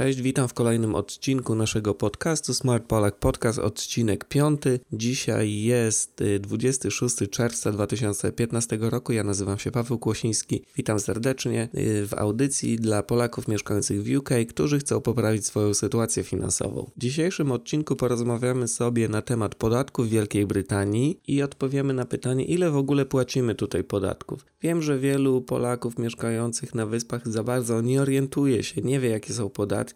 Cześć, witam w kolejnym odcinku naszego podcastu Smart Polak Podcast, odcinek 5. Dzisiaj jest 26 y, czerwca 2015 roku. Ja nazywam się Paweł Kłosiński. Witam serdecznie y, w audycji dla Polaków mieszkających w UK, którzy chcą poprawić swoją sytuację finansową. W dzisiejszym odcinku porozmawiamy sobie na temat podatków w Wielkiej Brytanii i odpowiemy na pytanie, ile w ogóle płacimy tutaj podatków. Wiem, że wielu Polaków mieszkających na wyspach za bardzo nie orientuje się, nie wie jakie są podatki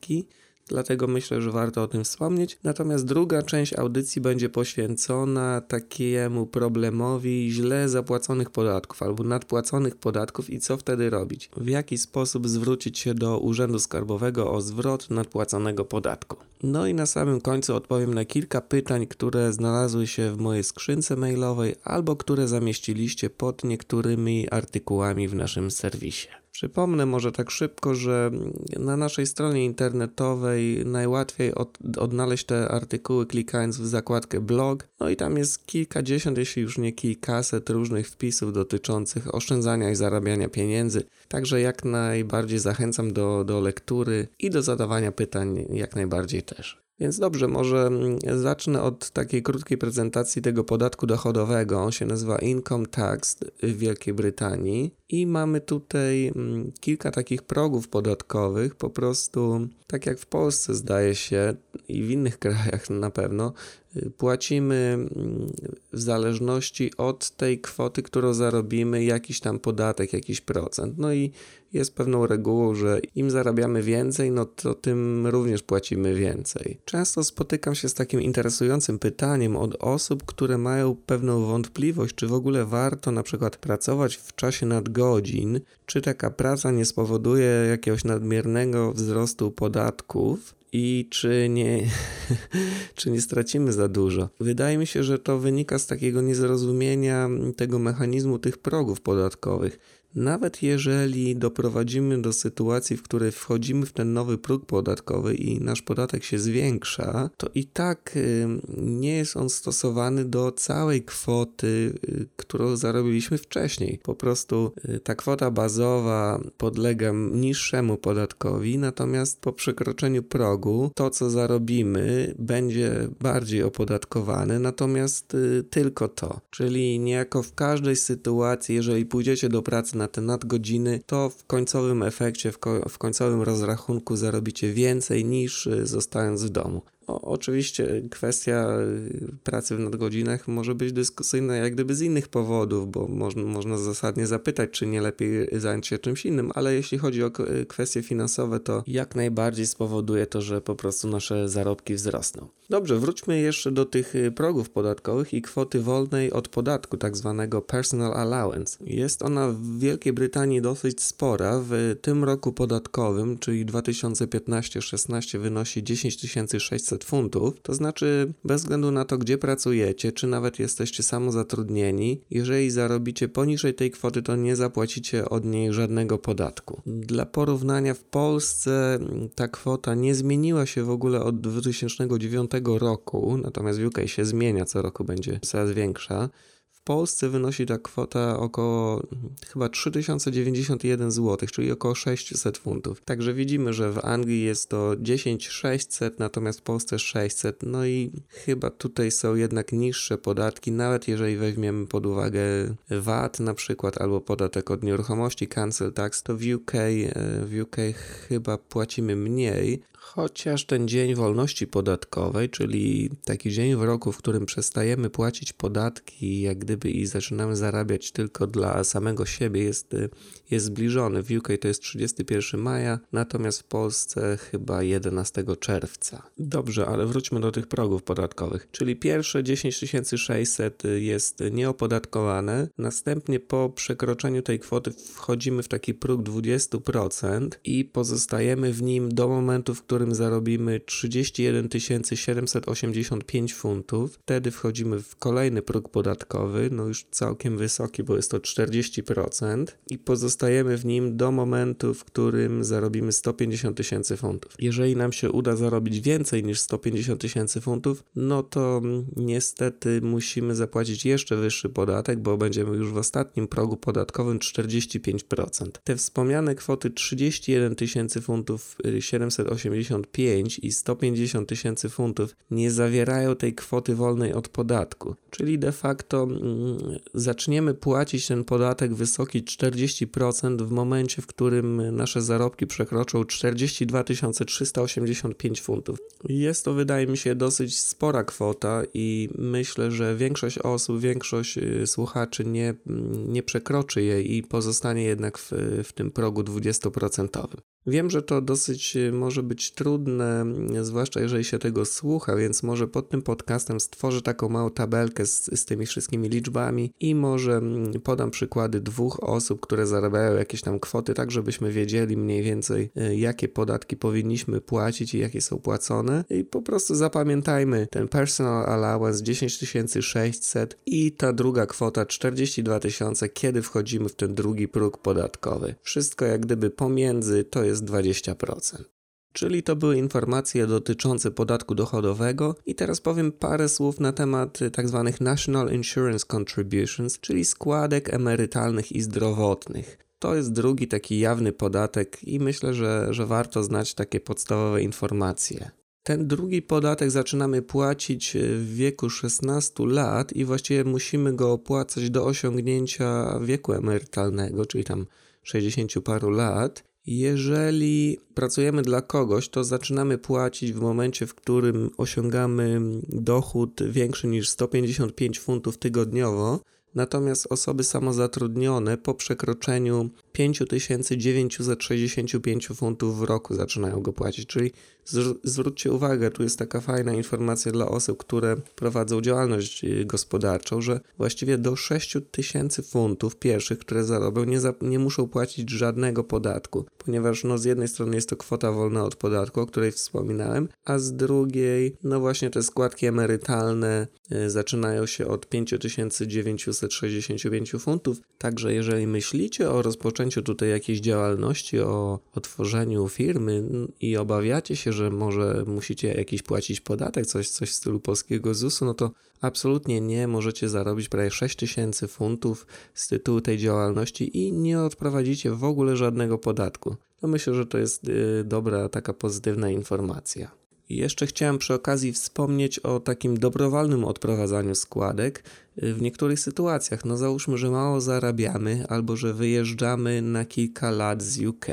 dlatego myślę, że warto o tym wspomnieć. Natomiast druga część audycji będzie poświęcona takiemu problemowi źle zapłaconych podatków albo nadpłaconych podatków i co wtedy robić. W jaki sposób zwrócić się do Urzędu Skarbowego o zwrot nadpłaconego podatku. No i na samym końcu odpowiem na kilka pytań, które znalazły się w mojej skrzynce mailowej albo które zamieściliście pod niektórymi artykułami w naszym serwisie. Przypomnę może tak szybko, że na naszej stronie internetowej najłatwiej od, odnaleźć te artykuły klikając w zakładkę blog. No i tam jest kilkadziesiąt, jeśli już nie kilkaset różnych wpisów dotyczących oszczędzania i zarabiania pieniędzy. Także jak najbardziej zachęcam do, do lektury i do zadawania pytań jak najbardziej też. Więc dobrze, może zacznę od takiej krótkiej prezentacji tego podatku dochodowego. On się nazywa Income Tax w Wielkiej Brytanii i mamy tutaj mm, kilka takich progów podatkowych. Po prostu, tak jak w Polsce zdaje się i w innych krajach na pewno, y, płacimy mm, w zależności od tej kwoty, którą zarobimy, jakiś tam podatek, jakiś procent. No i jest pewną regułą, że im zarabiamy więcej, no to tym również płacimy więcej. Często spotykam się z takim interesującym pytaniem od osób, które mają pewną wątpliwość, czy w ogóle warto na przykład pracować w czasie nadgodzin, czy taka praca nie spowoduje jakiegoś nadmiernego wzrostu podatków i czy nie, czy nie stracimy za dużo. Wydaje mi się, że to wynika z takiego niezrozumienia tego mechanizmu tych progów podatkowych. Nawet jeżeli doprowadzimy do sytuacji, w której wchodzimy w ten nowy próg podatkowy i nasz podatek się zwiększa, to i tak nie jest on stosowany do całej kwoty, y, którą zarobiliśmy wcześniej. Po prostu y, ta kwota bazowa podlega niższemu podatkowi, natomiast po przekroczeniu progu to, co zarobimy, będzie bardziej opodatkowane, natomiast y, tylko to. Czyli niejako w każdej sytuacji, jeżeli pójdziecie do pracy na na te nadgodziny, to w końcowym efekcie, w, ko w końcowym rozrachunku zarobicie więcej niż y, zostając w domu. O, oczywiście kwestia y, pracy w nadgodzinach może być dyskusyjna jak gdyby z innych powodów, bo można, zasadnie zapytać, czy nie lepiej zająć się czymś innym, ale jeśli chodzi o y, kwestie finansowe, to jak najbardziej spowoduje to, że po prostu nasze zarobki wzrosną. Dobrze, wróćmy jeszcze do tych y, progów podatkowych i kwoty wolnej od podatku, tak zwanego personal allowance. Jest ona w Wielkiej Brytanii dosyć spora. W tym roku podatkowym, czyli 2015-16 wynosi 10 600 500 funtów, to znaczy bez względu na to, gdzie pracujecie, czy nawet jesteście samozatrudnieni, jeżeli zarobicie poniżej tej kwoty, to nie zapłacicie od niej żadnego podatku. Dla porównania w Polsce ta kwota nie zmieniła się w ogóle od 2009 roku, natomiast w UK się zmienia, co roku będzie coraz większa. Polsce wynosi ta kwota około chyba 3091 zł, czyli około 600 funtów. Także widzimy, że w Anglii jest to 10600, natomiast w Polsce 600. No i chyba tutaj są jednak niższe podatki, nawet jeżeli weźmiemy pod uwagę VAT na przykład albo podatek od nieruchomości, cancel tax, to w UK, e, w UK chyba płacimy mniej, chociaż ten dzień wolności podatkowej, czyli taki dzień w roku, w którym przestajemy płacić podatki, jak gdyby i zaczynamy zarabiać tylko dla samego siebie, jest, jest zbliżony. W UK to jest 31 maja, natomiast w Polsce chyba 11 czerwca. Dobrze, ale wróćmy do tych progów podatkowych. Czyli pierwsze 10 600 jest nieopodatkowane, następnie po przekroczeniu tej kwoty wchodzimy w taki próg 20% i pozostajemy w nim do momentu, w którym zarobimy 31 785 funtów. Wtedy wchodzimy w kolejny próg podatkowy, no już całkiem wysoki, bo jest to 40% i pozostajemy w nim do momentu, w którym zarobimy 150 tysięcy funtów. Jeżeli nam się uda zarobić więcej niż 150 tysięcy funtów, no to niestety musimy zapłacić jeszcze wyższy podatek, bo będziemy już w ostatnim progu podatkowym 45%. Te wspomniane kwoty 31 tysięcy funtów, 785 85 i 150 tysięcy funtów nie zawierają tej kwoty wolnej od podatku. Czyli de facto mm, zaczniemy płacić ten podatek wysoki 40% w momencie, w którym nasze zarobki przekroczą 42 385 funtów. Jest to, wydaje mi się, dosyć spora kwota i myślę, że większość osób, większość y, słuchaczy nie, nie przekroczy jej i pozostanie jednak w, w tym progu 20%. Wiem, że to dosyć y, może być trudne, zwłaszcza jeżeli się tego słucha, więc może pod tym podcastem stworzę taką małą tabelkę z, z tymi wszystkimi liczbami i może mm, podam przykłady dwóch osób, które zarabiają jakieś tam kwoty, tak żebyśmy wiedzieli mniej więcej, y, jakie podatki powinniśmy płacić i jakie są płacone. I po prostu zapamiętajmy ten personal allowance 10600 i ta druga kwota 42 tysiące, kiedy wchodzimy w ten drugi próg podatkowy. Wszystko jak gdyby pomiędzy to jest jest 20%. Czyli to były informacje dotyczące podatku dochodowego i teraz powiem parę słów na temat tzw. Tak National Insurance Contributions, czyli składek emerytalnych i zdrowotnych. To jest drugi taki jawny podatek i myślę, że, że warto znać takie podstawowe informacje. Ten drugi podatek zaczynamy płacić w wieku 16 lat i właściwie musimy go opłacać do osiągnięcia wieku emerytalnego, czyli tam 60 paru lat. Jeżeli pracujemy dla kogoś, to zaczynamy płacić w momencie, w którym osiągamy dochód większy niż 155 funtów tygodniowo, natomiast osoby samozatrudnione po przekroczeniu 5965 funtów w roku zaczynają go płacić. Czyli zwróćcie uwagę, tu jest taka fajna informacja dla osób, które prowadzą działalność y, gospodarczą, że właściwie do 6000 funtów pierwszych, które zarobią, nie, za, nie muszą płacić żadnego podatku, ponieważ no, z jednej strony jest to kwota wolna od podatku, o której wspominałem, a z drugiej, no właśnie te składki emerytalne y, zaczynają się od 5965 funtów. Także jeżeli myślicie o rozpoczęciu tutaj jakiejś działalności, o otworzeniu firmy i obawiacie się, że może musicie jakiś płacić podatek, coś, coś w stylu polskiego ZUS-u, no to absolutnie nie. Możecie zarobić prawie 6 tysięcy funtów z tytułu tej działalności i nie odprowadzicie w ogóle żadnego podatku. No myślę, że to jest y, dobra, taka pozytywna informacja. I jeszcze chciałem przy okazji wspomnieć o takim dobrowolnym odprowadzaniu składek, w niektórych sytuacjach, no załóżmy, że mało zarabiamy albo że wyjeżdżamy na kilka lat z UK.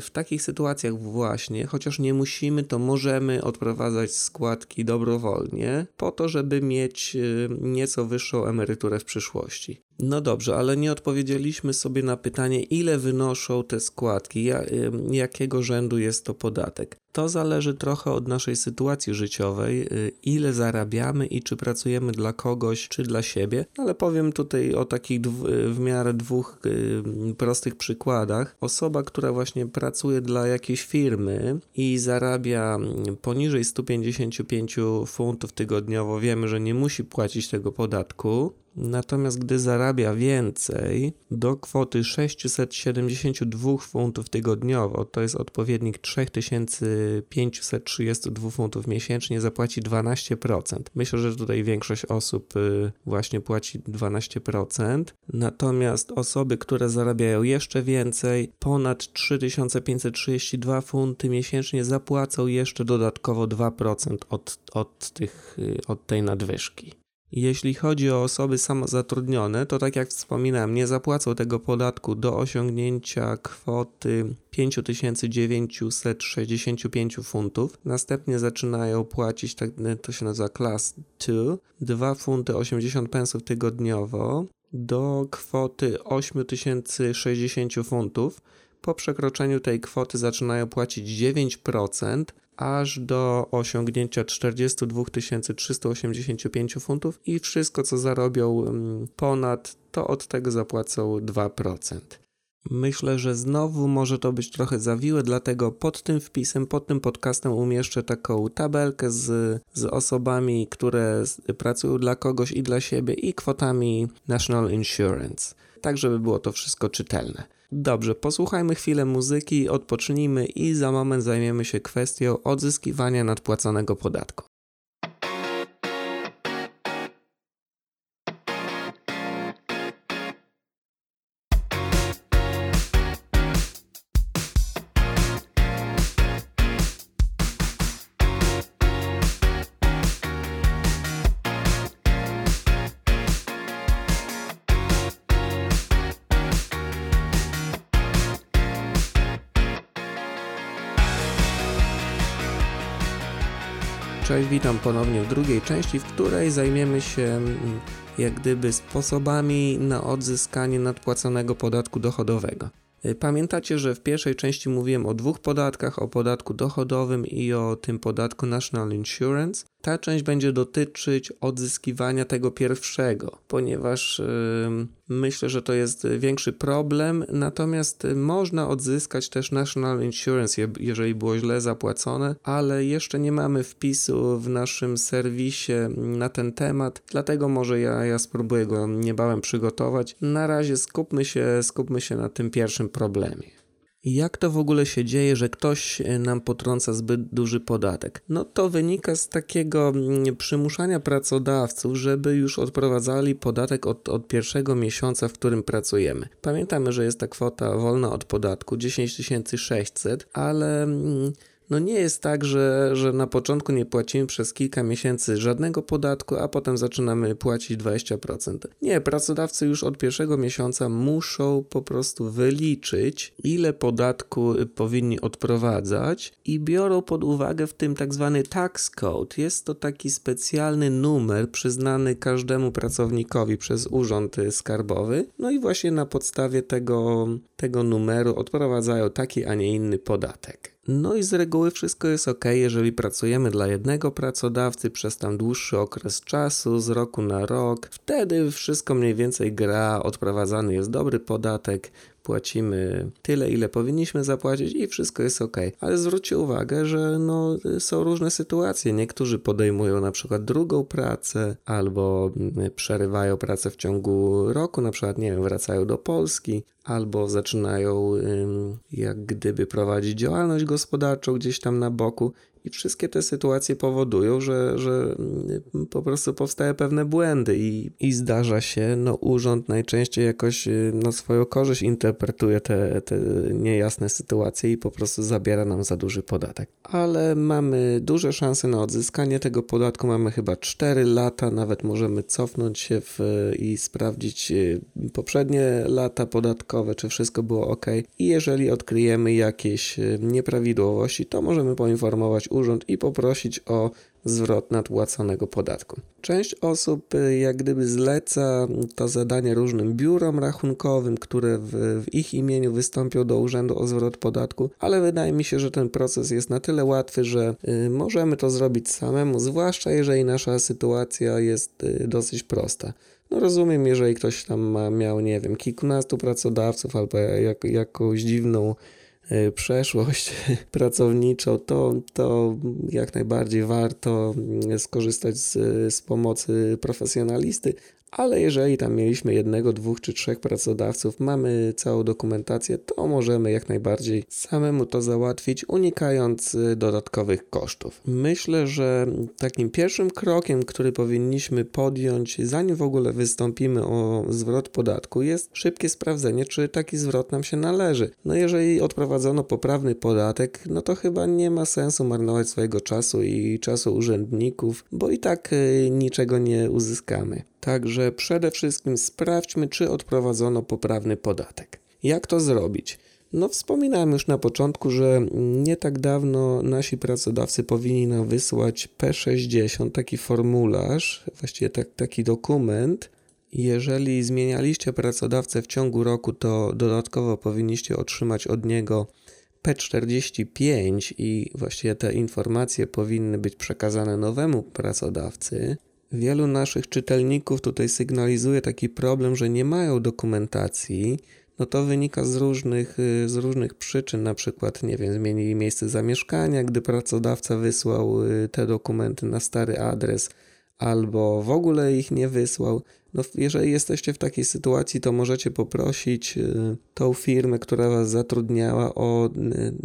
W takich sytuacjach właśnie, chociaż nie musimy, to możemy odprowadzać składki dobrowolnie po to, żeby mieć y, nieco wyższą emeryturę w przyszłości. No dobrze, ale nie odpowiedzieliśmy sobie na pytanie, ile wynoszą te składki, y, jakiego rzędu jest to podatek. To zależy trochę od naszej sytuacji życiowej, y, ile zarabiamy i czy pracujemy dla kogoś, czy dla siebie siebie, ale powiem tutaj o takich w miarę dwóch y, prostych przykładach. Osoba, która właśnie pracuje dla jakiejś firmy i zarabia mm, poniżej 155 funtów tygodniowo, wiemy, że nie musi płacić tego podatku. Natomiast gdy zarabia więcej, do kwoty 672 funtów tygodniowo, to jest odpowiednik 3532 funtów miesięcznie, zapłaci 12%. Myślę, że tutaj większość osób y, właśnie płaci 12%. Natomiast osoby, które zarabiają jeszcze więcej, ponad 3532 funty miesięcznie, zapłacą jeszcze dodatkowo 2% od, od, tych, y, od tej nadwyżki. Jeśli chodzi o osoby samozatrudnione, to tak jak wspominałem, nie zapłacą tego podatku do osiągnięcia kwoty 5965 funtów. Następnie zaczynają płacić, tak to się nazywa Class 2, 2 funty 80 pensów tygodniowo do kwoty 8060 funtów. Po przekroczeniu tej kwoty zaczynają płacić 9%, aż do osiągnięcia 42 385 funtów i wszystko co zarobią mm, ponad, to od tego zapłacą 2%. Myślę, że znowu może to być trochę zawiłe, dlatego pod tym wpisem, pod tym podcastem umieszczę taką tabelkę z, z osobami, które pracują dla kogoś i dla siebie i kwotami National Insurance, tak żeby było to wszystko czytelne. Dobrze, posłuchajmy chwilę muzyki, odpocznijmy i za moment zajmiemy się kwestią odzyskiwania nadpłaconego podatku. Cześć, witam ponownie w drugiej części, w której zajmiemy się mm, jak gdyby sposobami na odzyskanie nadpłaconego podatku dochodowego. Y, pamiętacie, że w pierwszej części mówiłem o dwóch podatkach, o podatku dochodowym i o tym podatku National Insurance. Ta część będzie dotyczyć odzyskiwania tego pierwszego, ponieważ yy, myślę, że to jest większy problem. Natomiast można odzyskać też National Insurance, jeżeli było źle zapłacone, ale jeszcze nie mamy wpisu w naszym serwisie na ten temat, dlatego może ja, ja spróbuję go niebawem przygotować. Na razie skupmy się, skupmy się na tym pierwszym problemie. Jak to w ogóle się dzieje, że ktoś e, nam potrąca zbyt duży podatek? No to wynika z takiego mm, przymuszania pracodawców, żeby już odprowadzali podatek od, od pierwszego miesiąca, w którym pracujemy. Pamiętamy, że jest ta kwota wolna od podatku 10 600, ale mm, no nie jest tak, że, że na początku nie płacimy przez kilka miesięcy żadnego podatku, a potem zaczynamy płacić 20%. Nie, pracodawcy już od pierwszego miesiąca muszą po prostu wyliczyć, ile podatku powinni odprowadzać i biorą pod uwagę w tym tak zwany tax code. Jest to taki specjalny numer przyznany każdemu pracownikowi przez urząd skarbowy. No i właśnie na podstawie tego, tego numeru odprowadzają taki, a nie inny podatek. No i z reguły wszystko jest ok, jeżeli pracujemy dla jednego pracodawcy przez tam dłuższy okres czasu, z roku na rok. Wtedy wszystko mniej więcej gra, odprowadzany jest dobry podatek, płacimy tyle, ile powinniśmy zapłacić i wszystko jest ok. Ale zwróćcie uwagę, że no, są różne sytuacje. Niektórzy podejmują na przykład drugą pracę albo mm, przerywają pracę w ciągu roku, na przykład, nie wiem, wracają do Polski albo zaczynają jak gdyby prowadzić działalność gospodarczą gdzieś tam na boku i wszystkie te sytuacje powodują, że, że mm, po prostu powstają pewne błędy i, i zdarza się, no urząd najczęściej jakoś y, na swoją korzyść interpretuje te, te niejasne sytuacje i po prostu zabiera nam za duży podatek. Ale mamy duże szanse na odzyskanie tego podatku, mamy chyba 4 lata, nawet możemy cofnąć się w, i sprawdzić y, poprzednie lata podatkowe, czy wszystko było ok. I jeżeli odkryjemy jakieś y, nieprawidłowości, to możemy poinformować urząd i poprosić o zwrot nadpłaconego podatku. Część osób y, jak gdyby zleca to zadanie różnym biurom rachunkowym, które w, w, ich imieniu wystąpią do urzędu o zwrot podatku, ale wydaje mi się, że ten proces jest na tyle łatwy, że y, możemy to zrobić samemu, zwłaszcza jeżeli nasza sytuacja jest y, dosyć prosta. No rozumiem, jeżeli ktoś tam ma, miał, nie wiem, kilkunastu pracodawców albo jak, jakąś dziwną przeszłość pracowniczą, to, to jak najbardziej warto skorzystać z, z pomocy profesjonalisty, ale jeżeli tam mieliśmy jednego, dwóch czy trzech pracodawców, mamy całą dokumentację, to możemy jak najbardziej samemu to załatwić, unikając y, dodatkowych kosztów. Myślę, że takim pierwszym krokiem, który powinniśmy podjąć, zanim w ogóle wystąpimy o zwrot podatku, jest szybkie sprawdzenie, czy taki zwrot nam się należy. No jeżeli odprowadzono poprawny podatek, no to chyba nie ma sensu marnować swojego czasu i czasu urzędników, bo i tak y, niczego nie uzyskamy. Także przede wszystkim sprawdźmy, czy odprowadzono poprawny podatek. Jak to zrobić? No, wspominałem już na początku, że nie tak dawno nasi pracodawcy powinni nam wysłać P60, taki formularz, właściwie tak, taki dokument. Jeżeli zmienialiście pracodawcę w ciągu roku, to dodatkowo powinniście otrzymać od niego P45 i właściwie te informacje powinny być przekazane nowemu pracodawcy. Wielu naszych czytelników tutaj sygnalizuje taki problem, że nie mają dokumentacji. No to wynika z różnych, y, z różnych przyczyn, na przykład, nie wiem, zmienili miejsce zamieszkania, gdy pracodawca wysłał y, te dokumenty na stary adres, albo w ogóle ich nie wysłał. No, jeżeli jesteście w takiej sytuacji, to możecie poprosić y, tą firmę, która Was zatrudniała o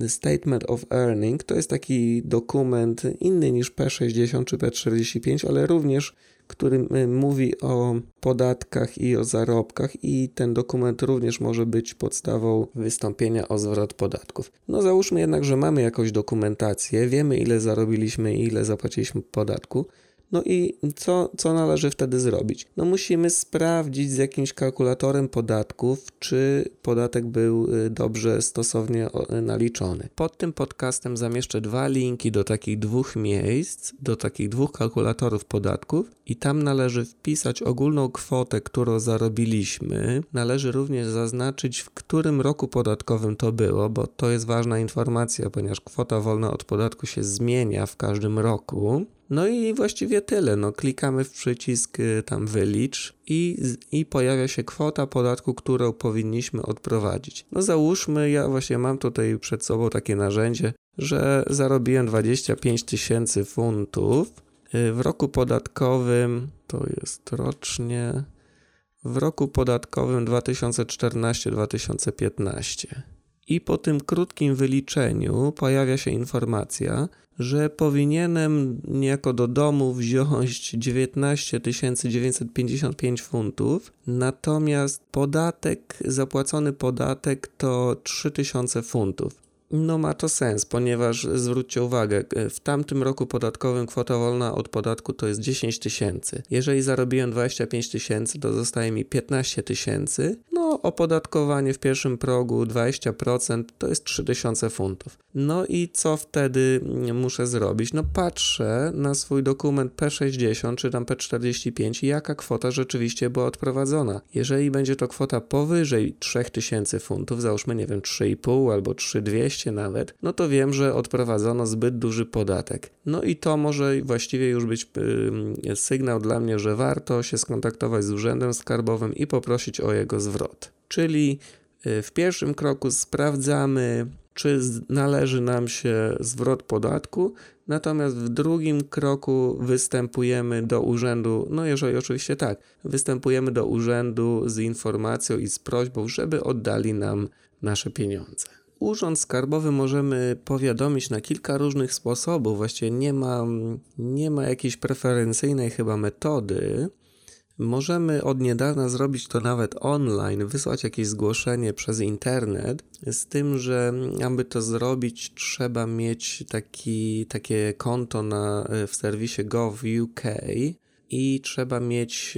y, Statement of Earning. To jest taki dokument inny niż P60 czy P45, ale również który y, mówi o podatkach i o zarobkach i ten dokument również może być podstawą wystąpienia o zwrot podatków. No załóżmy jednak, że mamy jakąś dokumentację, wiemy ile zarobiliśmy i ile zapłaciliśmy podatku, No i co, co należy wtedy zrobić? No musimy sprawdzić z jakimś kalkulatorem podatków, czy podatek był y, dobrze, stosownie naliczony. Pod tym podcastem zamieszczę dwa linki do takich dwóch miejsc, do takich dwóch kalkulatorów podatków i tam należy wpisać ogólną kwotę, którą zarobiliśmy. Należy również zaznaczyć, w którym roku podatkowym to było, bo to jest ważna informacja, ponieważ kwota wolna od podatku się zmienia w każdym roku. No i właściwie tyle. No, klikamy w przycisk y, tam wylicz i, i pojawia się kwota podatku, którą powinniśmy odprowadzić. No załóżmy, ja właśnie mam tutaj przed sobą takie narzędzie, że zarobiłem 25 tysięcy funtów. Y, w roku podatkowym to jest rocznie w roku podatkowym 2014-2015. I po tym krótkim wyliczeniu pojawia się informacja, że powinienem niejako do domu wziąć 19 955 funtów, natomiast podatek, zapłacony podatek to 3000 funtów. No ma to sens, ponieważ zwróćcie uwagę, w tamtym roku podatkowym kwota wolna od podatku to jest 10 tysięcy. Jeżeli zarobiłem 25 tysięcy, to zostaje mi 15 tysięcy. No opodatkowanie w pierwszym progu 20% to jest 3000 funtów. No i co wtedy muszę zrobić? No patrzę na swój dokument P60 czy tam P45 jaka kwota rzeczywiście była odprowadzona. Jeżeli będzie to kwota powyżej 3000 funtów, załóżmy nie wiem 3,5 albo 3200 nawet, no to wiem, że odprowadzono zbyt duży podatek. No i to może właściwie już być sygnał dla mnie, że warto się skontaktować z urzędem skarbowym i poprosić o jego zwrot. Czyli yy, w pierwszym kroku sprawdzamy, czy należy nam się zwrot podatku, natomiast w drugim kroku występujemy do urzędu, no jeżeli oczywiście tak, występujemy do urzędu z informacją i z prośbą, żeby oddali nam nasze pieniądze. Urząd Skarbowy możemy powiadomić na kilka różnych sposobów. Właściwie nie ma, nie ma jakiejś preferencyjnej chyba metody. Możemy od niedawna zrobić to nawet online, wysłać jakieś zgłoszenie przez internet, z tym, że aby to zrobić, trzeba mieć taki, takie konto na, w serwisie gov.uk i trzeba mieć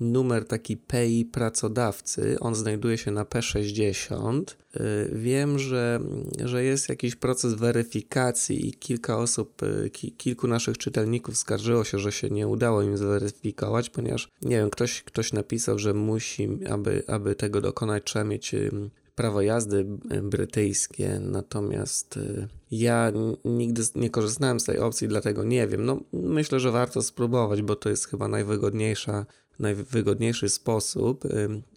numer taki PEI pracodawcy. On znajduje się na P60. Y, wiem, że, że jest jakiś proces weryfikacji i kilka osób, y, kilku naszych czytelników skarżyło się, że się nie udało im zweryfikować, ponieważ nie wiem, ktoś, ktoś napisał, że musi, aby, aby tego dokonać, trzeba mieć prawo jazdy brytyjskie, natomiast y, ja nigdy nie korzystałem z tej opcji, dlatego nie wiem. No, myślę, że warto spróbować, bo to jest chyba najwygodniejsza najwygodniejszy sposób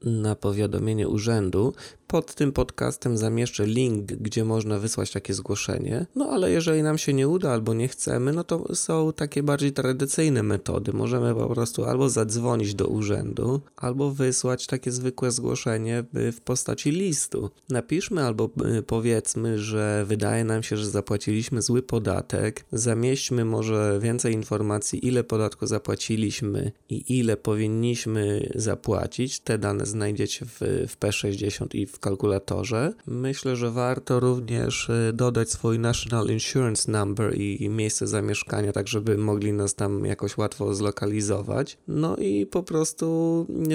na powiadomienie urzędu. Pod tym podcastem zamieszczę link, gdzie można wysłać takie zgłoszenie. No ale jeżeli nam się nie uda albo nie chcemy, no to są takie bardziej tradycyjne metody. Możemy po prostu albo zadzwonić do urzędu, albo wysłać takie zwykłe zgłoszenie w postaci listu. Napiszmy albo y, powiedzmy, że wydaje nam się, że zapłaciliśmy zły podatek. Zamieśćmy może więcej informacji, ile podatku zapłaciliśmy i ile powinniśmy zapłacić. Te dane znajdziecie w, w P60 i w w kalkulatorze. Myślę, że warto również y, dodać swój National Insurance Number i miejsce zamieszkania, tak żeby mogli nas tam jakoś łatwo zlokalizować. No i po prostu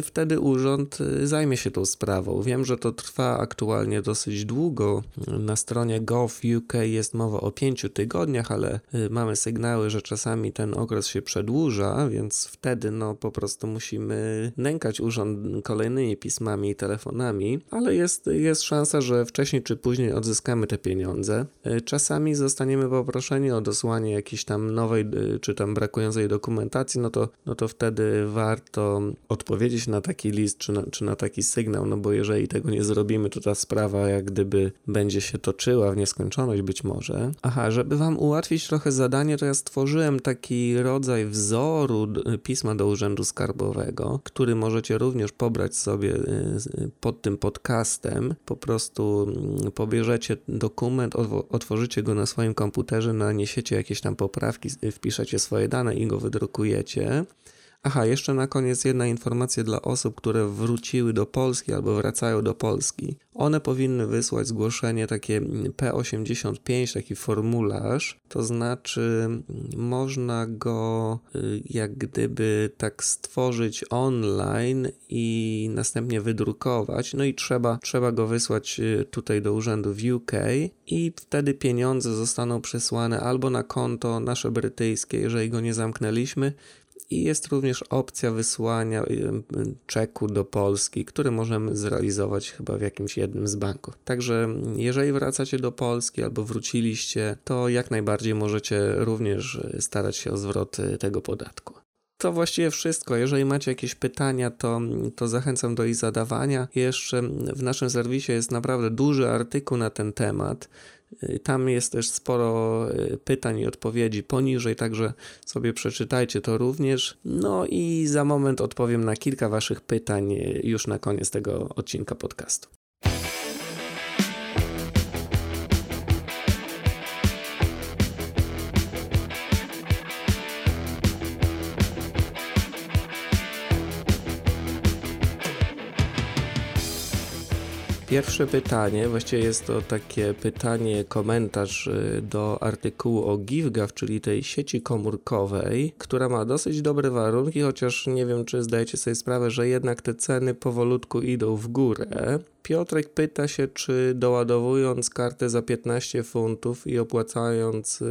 wtedy urząd y, zajmie się tą sprawą. Wiem, że to trwa aktualnie dosyć długo. Na stronie gov.uk jest mowa o pięciu tygodniach, ale y, mamy sygnały, że czasami ten okres się przedłuża, więc wtedy no po prostu musimy nękać urząd kolejnymi pismami i telefonami, ale jest jest, jest szansa, że wcześniej czy później odzyskamy te pieniądze. E, czasami zostaniemy poproszeni o dosłanie jakiejś tam nowej e, czy tam brakującej dokumentacji, no to, no to wtedy warto odpowiedzieć na taki list czy na, czy na taki sygnał, no bo jeżeli tego nie zrobimy, to ta sprawa jak gdyby będzie się toczyła w nieskończoność być może. Aha, żeby wam ułatwić trochę zadanie, to ja stworzyłem taki rodzaj wzoru pisma do Urzędu Skarbowego, który możecie również pobrać sobie e, pod tym podcastem po prostu mm, pobierzecie dokument, otworzycie go na swoim komputerze, naniesiecie jakieś tam poprawki, wpiszecie swoje dane i go wydrukujecie. Aha, jeszcze na koniec jedna informacja dla osób, które wróciły do Polski albo wracają do Polski. one powinny wysłać zgłoszenie takie P85, taki formularz, to znaczy można go y, jak gdyby tak stworzyć online i następnie wydrukować, no i trzeba, trzeba go wysłać y, tutaj do urzędu w UK i wtedy pieniądze zostaną przesłane albo na konto nasze brytyjskie, jeżeli go nie zamknęliśmy, i jest również opcja wysłania czeku do Polski, który możemy zrealizować chyba w jakimś jednym z banków. Także jeżeli wracacie do Polski albo wróciliście, to jak najbardziej możecie również starać się o zwrot tego podatku. To właściwie wszystko. Jeżeli macie jakieś pytania, to, to zachęcam do ich zadawania. Jeszcze w naszym serwisie jest naprawdę duży artykuł na ten temat. Tam jest też sporo y, pytań i odpowiedzi poniżej, także sobie przeczytajcie to również. No i za moment odpowiem na kilka Waszych pytań y, już na koniec tego odcinka podcastu. Pierwsze pytanie, właściwie jest to takie pytanie, komentarz y, do artykułu o GiveGav, czyli tej sieci komórkowej, która ma dosyć dobre warunki, chociaż nie wiem, czy zdajecie sobie sprawę, że jednak te ceny powolutku idą w górę. Piotrek pyta się, czy doładowując kartę za 15 funtów i opłacając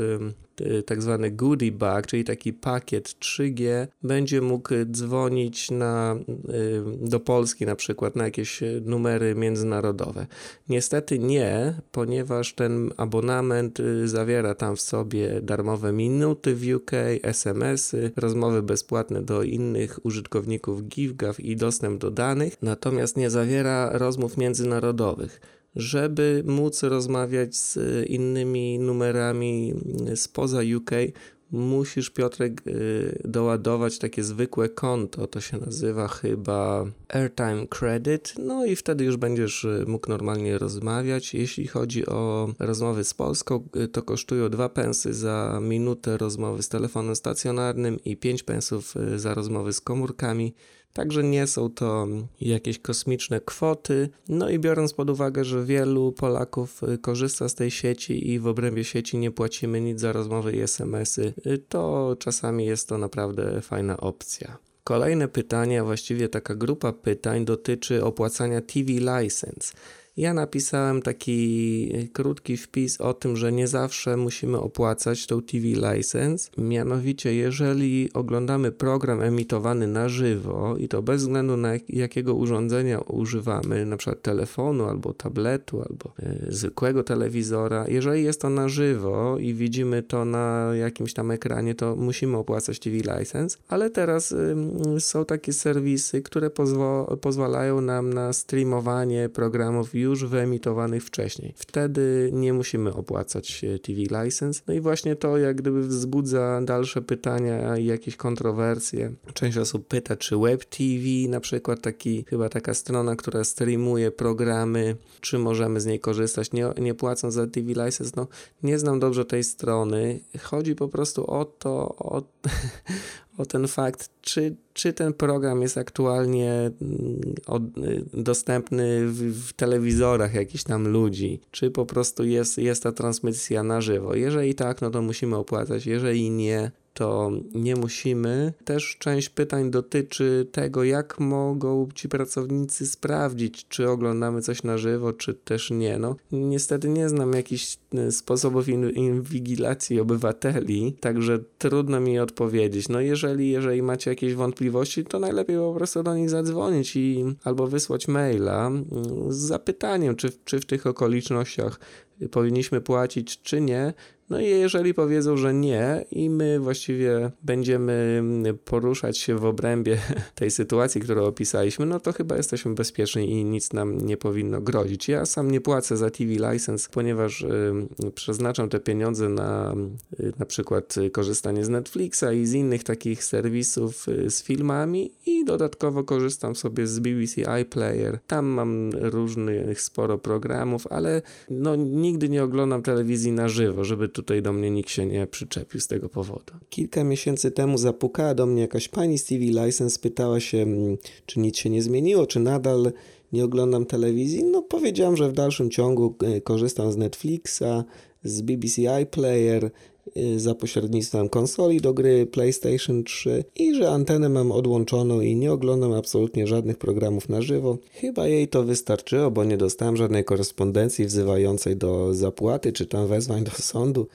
Y, tak zwany goodie bag, czyli taki pakiet 3G, będzie mógł dzwonić na, y, do Polski na przykład na jakieś numery międzynarodowe. Niestety nie, ponieważ ten abonament y, zawiera tam w sobie darmowe minuty w UK, SMS-y, rozmowy bezpłatne do innych użytkowników GiveGav i dostęp do danych, natomiast nie zawiera rozmów międzynarodowych żeby móc rozmawiać z innymi numerami spoza UK, musisz Piotrek y, doładować takie zwykłe konto, to się nazywa chyba Airtime Credit, no i wtedy już będziesz y, mógł normalnie rozmawiać. Jeśli chodzi o rozmowy z Polską, to kosztują 2 pensy za minutę rozmowy z telefonem stacjonarnym i 5 pensów za rozmowy z komórkami. Także nie są to jakieś kosmiczne kwoty. No i biorąc pod uwagę, że wielu Polaków y, korzysta z tej sieci i w obrębie sieci nie płacimy nic za rozmowy i SMS-y, y, to czasami jest to naprawdę fajna opcja. Kolejne pytanie, a właściwie taka grupa pytań dotyczy opłacania TV License. Ja napisałem taki e, krótki wpis o tym, że nie zawsze musimy opłacać tą TV license. Mianowicie, jeżeli oglądamy program emitowany na żywo i to bez względu na jakiego urządzenia używamy, na przykład telefonu albo tabletu albo y, zwykłego telewizora, jeżeli jest to na żywo i widzimy to na jakimś tam ekranie, to musimy opłacać TV license, ale teraz są takie serwisy, które pozwalają nam na streamowanie programów już wyemitowanych wcześniej. Wtedy nie musimy opłacać TV license. No i właśnie to jak gdyby wzbudza dalsze pytania i jakieś kontrowersje. Część osób pyta, czy Web TV, na przykład taki, chyba taka strona, która streamuje programy, czy możemy z niej korzystać, nie, nie płacąc za TV license. No, nie znam dobrze tej strony. Chodzi po prostu o to, o, o ten fakt, czy, czy ten program jest aktualnie mm, od, y, dostępny w, w, telewizorach jakichś tam ludzi, czy po prostu jest, jest ta transmisja na żywo. Jeżeli tak, no to musimy opłacać, jeżeli nie, to nie musimy. Też część pytań dotyczy tego, jak mogą ci pracownicy sprawdzić, czy oglądamy coś na żywo, czy też nie. No, niestety nie znam jakichś e, sposobów inwigilacji obywateli, także trudno mi odpowiedzieć. No, jeżeli, jeżeli macie jakieś wątpliwości, to najlepiej po prostu do nich zadzwonić i albo wysłać maila mm, z zapytaniem, czy, czy w tych okolicznościach powinniśmy płacić, czy nie. No i jeżeli powiedzą, że nie, i my właściwie będziemy poruszać się w obrębie tej sytuacji, którą opisaliśmy, no to chyba jesteśmy bezpieczni i nic nam nie powinno grozić. Ja sam nie płacę za TV license, ponieważ y, przeznaczam te pieniądze na y, na przykład korzystanie z Netflixa i z innych takich serwisów y, z filmami i dodatkowo korzystam sobie z BBC iPlayer. Tam mam różnych sporo programów, ale no nigdy nie oglądam telewizji na żywo, żeby tutaj do mnie nikt się nie przyczepił z tego powodu. Kilka miesięcy temu zapukała do mnie jakaś pani TV License, pytała się, mm, czy nic się nie zmieniło, czy nadal nie oglądam telewizji. No powiedziałem, że w dalszym ciągu e, korzystam z Netflixa, z BBC iPlayer, za pośrednictwem konsoli do gry PlayStation 3 i że antenę mam odłączoną i nie oglądam absolutnie żadnych programów na żywo. Chyba jej to wystarczyło, bo nie dostałem żadnej korespondencji wzywającej do zapłaty czy tam wezwań do sądu.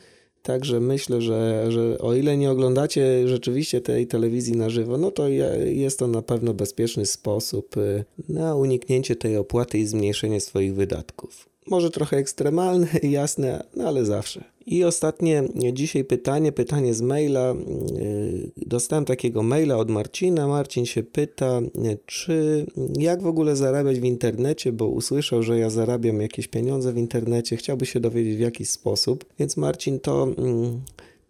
Także myślę, że, że o ile nie oglądacie rzeczywiście tej telewizji na żywo, no to jest to na pewno bezpieczny sposób y, na uniknięcie tej opłaty i zmniejszenie swoich wydatków. Może trochę ekstremalne, jasne, no ale zawsze. I ostatnie dzisiaj pytanie, pytanie z maila. Yy, dostałem takiego maila od Marcina. Marcin się pyta, czy jak w ogóle zarabiać w internecie, bo usłyszał, że ja zarabiam jakieś pieniądze w internecie, chciałby się dowiedzieć w jaki sposób. Więc Marcin to mm,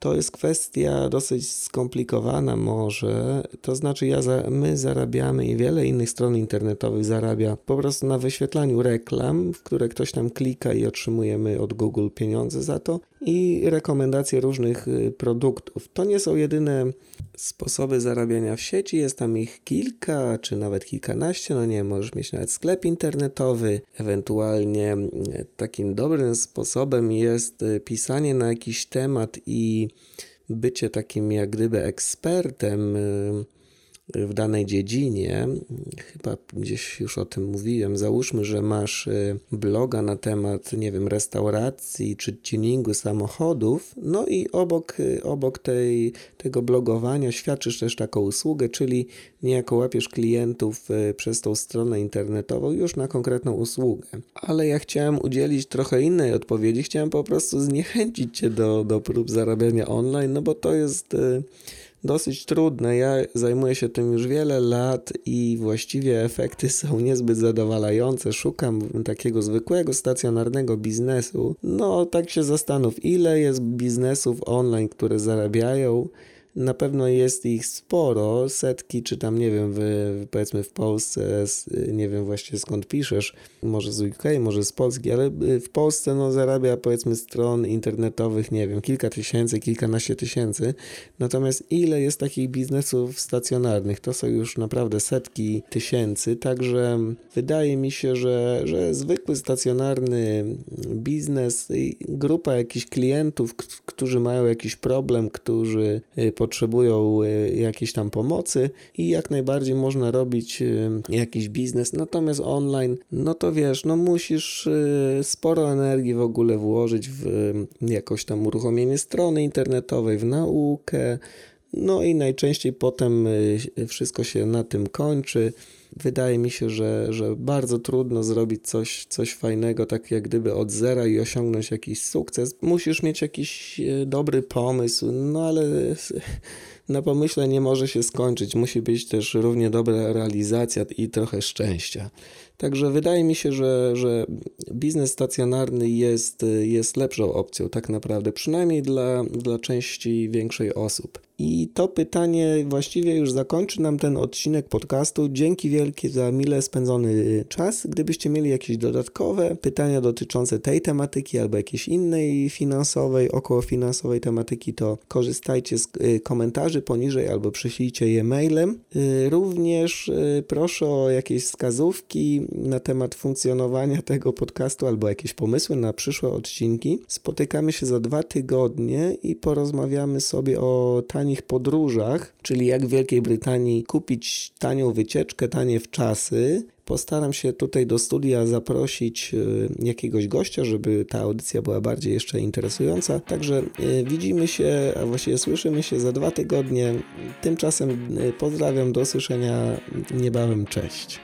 to jest kwestia dosyć skomplikowana może. To znaczy ja za, my zarabiamy i wiele innych stron internetowych zarabia po prostu na wyświetlaniu reklam, w które ktoś tam klika i otrzymujemy od Google pieniądze za to i rekomendacje różnych y, produktów. To nie są jedyne sposoby zarabiania w sieci, jest tam ich kilka, czy nawet kilkanaście. No nie, możesz mieć nawet sklep internetowy. Ewentualnie y, takim dobrym sposobem jest y, pisanie na jakiś temat i bycie takim jak gdyby ekspertem w danej dziedzinie, chyba gdzieś już o tym mówiłem, załóżmy, że masz y, bloga na temat, nie wiem, restauracji czy tuningu samochodów, no i obok, y, obok tej, tego blogowania świadczysz też taką usługę, czyli niejako łapiesz klientów y, przez tą stronę internetową już na konkretną usługę. Ale ja chciałem udzielić trochę innej odpowiedzi, chciałem po prostu zniechęcić Cię do, do prób zarabiania online, no bo to jest dosyć trudne. Ja zajmuję się tym już wiele lat i właściwie efekty są niezbyt zadowalające. Szukam takiego zwykłego, stacjonarnego biznesu. No, tak się zastanów, ile jest biznesów online, które zarabiają na pewno jest ich sporo, setki, czy tam nie wiem, w, powiedzmy w Polsce, nie wiem właśnie skąd piszesz, może z UK, może z Polski, ale w Polsce no zarabia powiedzmy stron internetowych, nie wiem, kilka tysięcy, kilkanaście tysięcy. Natomiast ile jest takich biznesów stacjonarnych? To są już naprawdę setki tysięcy, także wydaje mi się, że, że zwykły stacjonarny biznes, grupa jakichś klientów, którzy mają jakiś problem, którzy po potrzebują e, jakiejś tam pomocy i jak najbardziej można robić e, jakiś biznes. Natomiast online, no to wiesz, no musisz e, sporo energii w ogóle włożyć w jakoś tam uruchomienie strony internetowej, w naukę. No i najczęściej potem wszystko się na tym kończy. Wydaje mi się, że, że bardzo trudno zrobić coś, coś fajnego, tak jak gdyby od zera i osiągnąć jakiś sukces. Musisz mieć jakiś e, dobry pomysł, no ale na pomyśle nie może się skończyć. Musi być też równie dobra realizacja i trochę szczęścia. Także wydaje mi się, że, że biznes stacjonarny jest, jest lepszą opcją, tak naprawdę, przynajmniej dla, dla części większej osób. I to pytanie właściwie już zakończy nam ten odcinek podcastu. Dzięki wielkie za mile spędzony czas. Gdybyście mieli jakieś dodatkowe pytania dotyczące tej tematyki albo jakiejś innej finansowej, okołofinansowej tematyki, to korzystajcie z y, komentarzy poniżej albo przyślijcie je mailem. Y, również y, proszę o jakieś wskazówki na temat funkcjonowania tego podcastu albo jakieś pomysły na przyszłe odcinki. Spotykamy się za dwa tygodnie i porozmawiamy sobie o tanich podróżach, czyli jak w Wielkiej Brytanii kupić tanią wycieczkę, tanie w czasy. Postaram się tutaj do studia zaprosić y, jakiegoś gościa, żeby ta audycja była bardziej jeszcze interesująca. Także y, widzimy się, a właściwie słyszymy się za dwa tygodnie. Tymczasem y, pozdrawiam, do usłyszenia niebawem, cześć.